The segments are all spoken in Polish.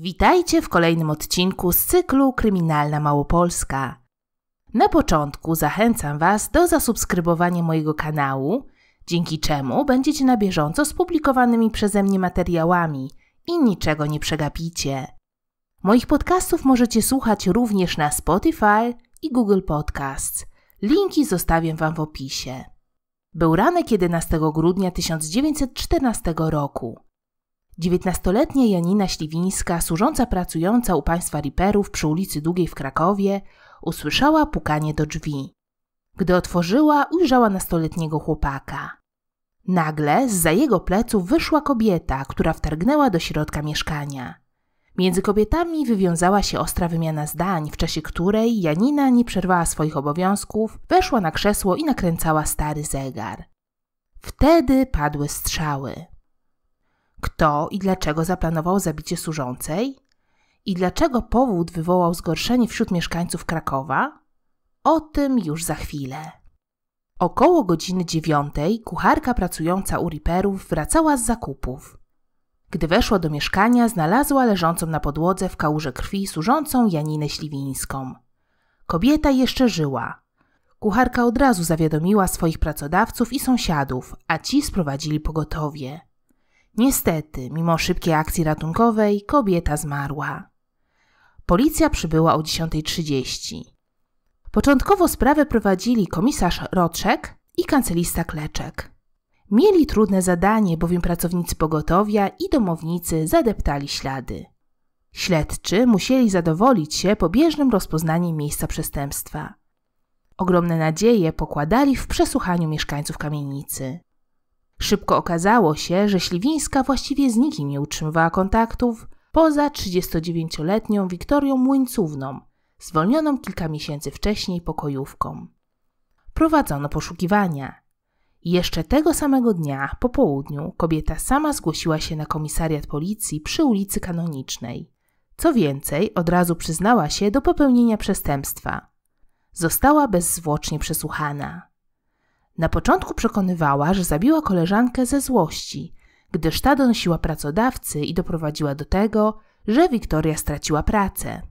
Witajcie w kolejnym odcinku z cyklu Kryminalna Małopolska. Na początku zachęcam Was do zasubskrybowania mojego kanału, dzięki czemu będziecie na bieżąco z publikowanymi przeze mnie materiałami i niczego nie przegapicie. Moich podcastów możecie słuchać również na Spotify i Google Podcasts. Linki zostawię Wam w opisie. Był ranek 11 grudnia 1914 roku. Dziewiętnastoletnia Janina Śliwińska, służąca pracująca u państwa riperów przy ulicy Długiej w Krakowie, usłyszała pukanie do drzwi. Gdy otworzyła, ujrzała nastoletniego chłopaka. Nagle z za jego pleców wyszła kobieta, która wtargnęła do środka mieszkania. Między kobietami wywiązała się ostra wymiana zdań, w czasie której Janina nie przerwała swoich obowiązków, weszła na krzesło i nakręcała stary zegar. Wtedy padły strzały. Kto i dlaczego zaplanował zabicie służącej? I dlaczego powód wywołał zgorszenie wśród mieszkańców Krakowa? O tym już za chwilę. Około godziny dziewiątej kucharka pracująca u riperów wracała z zakupów. Gdy weszła do mieszkania, znalazła leżącą na podłodze w kałuże krwi służącą Janinę Śliwińską. Kobieta jeszcze żyła. Kucharka od razu zawiadomiła swoich pracodawców i sąsiadów, a ci sprowadzili pogotowie. Niestety, mimo szybkiej akcji ratunkowej, kobieta zmarła. Policja przybyła o 10.30. Początkowo sprawę prowadzili komisarz Rotrzek i kancelista Kleczek. Mieli trudne zadanie, bowiem pracownicy pogotowia i domownicy zadeptali ślady. Śledczy musieli zadowolić się pobieżnym rozpoznaniem miejsca przestępstwa. Ogromne nadzieje pokładali w przesłuchaniu mieszkańców kamienicy. Szybko okazało się, że Śliwińska właściwie z nikim nie utrzymywała kontaktów poza 39-letnią Wiktorią Młyńcówną, zwolnioną kilka miesięcy wcześniej pokojówką. Prowadzono poszukiwania. Jeszcze tego samego dnia, po południu, kobieta sama zgłosiła się na komisariat policji przy ulicy Kanonicznej. Co więcej, od razu przyznała się do popełnienia przestępstwa. Została bezzwłocznie przesłuchana. Na początku przekonywała, że zabiła koleżankę ze złości, gdyż ta donosiła pracodawcy i doprowadziła do tego, że Wiktoria straciła pracę.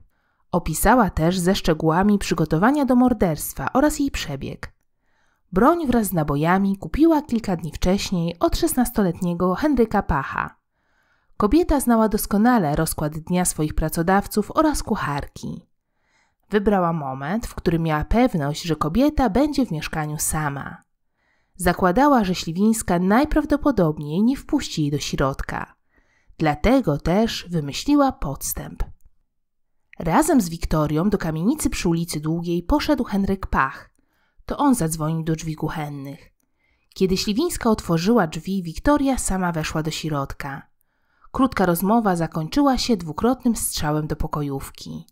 Opisała też ze szczegółami przygotowania do morderstwa oraz jej przebieg. Broń wraz z nabojami kupiła kilka dni wcześniej od 16-letniego Henryka Pacha. Kobieta znała doskonale rozkład dnia swoich pracodawców oraz kucharki. Wybrała moment, w którym miała pewność, że kobieta będzie w mieszkaniu sama. Zakładała, że Śliwińska najprawdopodobniej nie wpuści jej do środka. Dlatego też wymyśliła podstęp. Razem z Wiktorią do kamienicy przy ulicy Długiej poszedł Henryk Pach. To on zadzwonił do drzwi kuchennych. Kiedy Śliwińska otworzyła drzwi, Wiktoria sama weszła do środka. Krótka rozmowa zakończyła się dwukrotnym strzałem do pokojówki.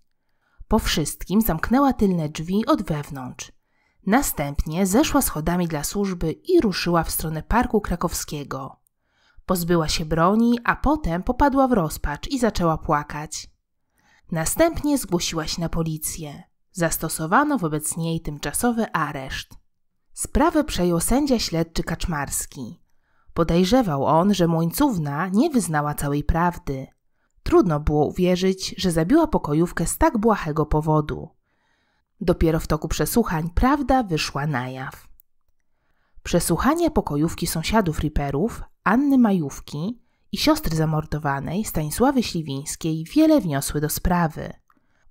Po wszystkim zamknęła tylne drzwi od wewnątrz. Następnie zeszła schodami dla służby i ruszyła w stronę parku krakowskiego. Pozbyła się broni, a potem popadła w rozpacz i zaczęła płakać. Następnie zgłosiła się na policję. Zastosowano wobec niej tymczasowy areszt. Sprawę przejął sędzia śledczy Kaczmarski. Podejrzewał on, że Młońcówna nie wyznała całej prawdy. Trudno było uwierzyć, że zabiła pokojówkę z tak błahego powodu. Dopiero w toku przesłuchań prawda wyszła na jaw. Przesłuchania pokojówki sąsiadów Riperów, Anny Majówki i siostry zamordowanej Stanisławy Śliwińskiej wiele wniosły do sprawy.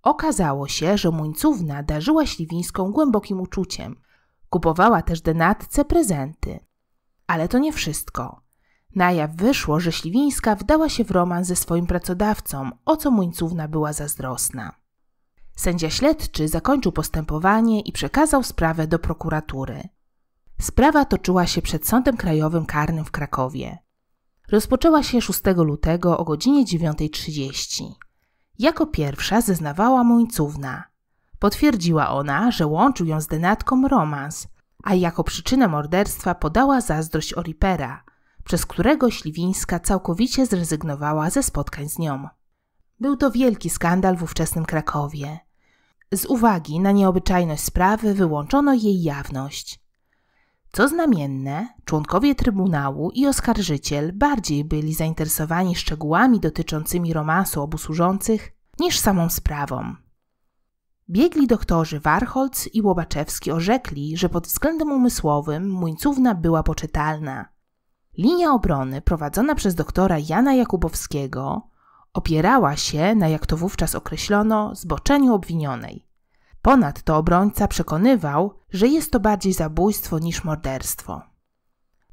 Okazało się, że Muńcówna darzyła Śliwińską głębokim uczuciem. Kupowała też denatce prezenty. Ale to nie wszystko. Na jaw wyszło, że Śliwińska wdała się w romans ze swoim pracodawcą, o co Muńcówna była zazdrosna. Sędzia śledczy zakończył postępowanie i przekazał sprawę do prokuratury. Sprawa toczyła się przed Sądem Krajowym Karnym w Krakowie. Rozpoczęła się 6 lutego o godzinie 9.30. Jako pierwsza zeznawała Mońcówna. Potwierdziła ona, że łączył ją z denatką romans, a jako przyczynę morderstwa podała zazdrość Oripera, przez którego Śliwińska całkowicie zrezygnowała ze spotkań z nią. Był to wielki skandal w ówczesnym Krakowie. Z uwagi na nieobyczajność sprawy wyłączono jej jawność. Co znamienne, członkowie Trybunału i oskarżyciel bardziej byli zainteresowani szczegółami dotyczącymi romansu obu służących niż samą sprawą. Biegli doktorzy Warholc i Łobaczewski orzekli, że pod względem umysłowym Muńcówna była poczytalna. Linia obrony prowadzona przez doktora Jana Jakubowskiego opierała się na, jak to wówczas określono, zboczeniu obwinionej. Ponadto obrońca przekonywał, że jest to bardziej zabójstwo niż morderstwo.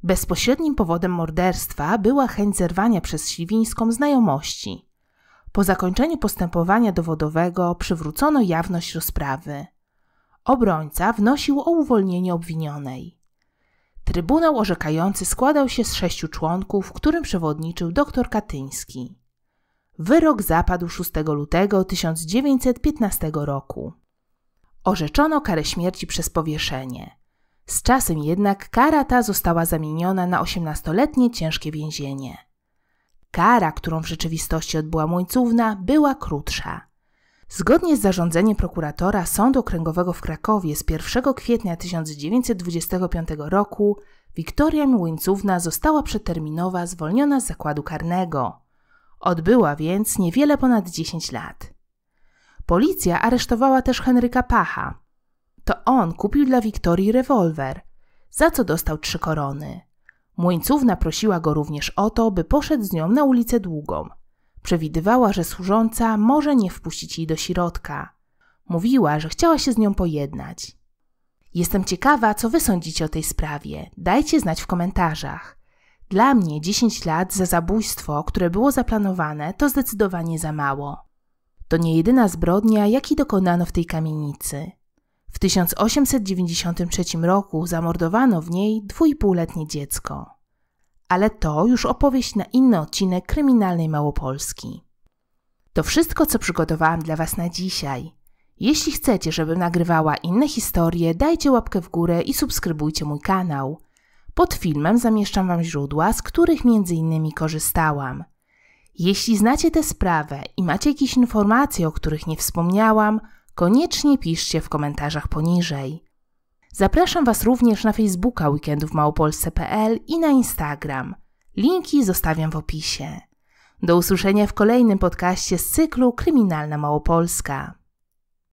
Bezpośrednim powodem morderstwa była chęć zerwania przez Śliwińską znajomości. Po zakończeniu postępowania dowodowego przywrócono jawność rozprawy. Obrońca wnosił o uwolnienie obwinionej. Trybunał orzekający składał się z sześciu członków, którym przewodniczył dr Katyński. Wyrok zapadł 6 lutego 1915 roku. Orzeczono karę śmierci przez powieszenie. Z czasem jednak kara ta została zamieniona na 18-letnie ciężkie więzienie. Kara, którą w rzeczywistości odbyła Łońcówna, była krótsza. Zgodnie z zarządzeniem prokuratora Sądu Okręgowego w Krakowie z 1 kwietnia 1925 roku Wiktoria Łońcówna została przeterminowa zwolniona z zakładu karnego. Odbyła więc niewiele ponad 10 lat. Policja aresztowała też Henryka Pacha. To on kupił dla Wiktorii rewolwer, za co dostał trzy korony. Młyńcówna prosiła go również o to, by poszedł z nią na ulicę Długą. Przewidywała, że służąca może nie wpuścić jej do środka. Mówiła, że chciała się z nią pojednać. Jestem ciekawa, co wy sądzicie o tej sprawie. Dajcie znać w komentarzach. Dla mnie 10 lat za zabójstwo, które było zaplanowane, to zdecydowanie za mało. To nie jedyna zbrodnia, jakiej dokonano w tej kamienicy. W 1893 roku zamordowano w niej dwójpółletnie dziecko. Ale to już opowieść na inny odcinek kryminalnej Małopolski. To wszystko, co przygotowałam dla Was na dzisiaj. Jeśli chcecie, żebym nagrywała inne historie, dajcie łapkę w górę i subskrybujcie mój kanał. Pod filmem zamieszczam Wam źródła, z których innymi korzystałam. Jeśli znacie tę sprawę i macie jakieś informacje, o których nie wspomniałam, koniecznie piszcie w komentarzach poniżej. Zapraszam Was również na Facebooka Weekendów Małopolsce.pl i na Instagram. Linki zostawiam w opisie. Do usłyszenia w kolejnym podcaście z cyklu Kryminalna Małopolska.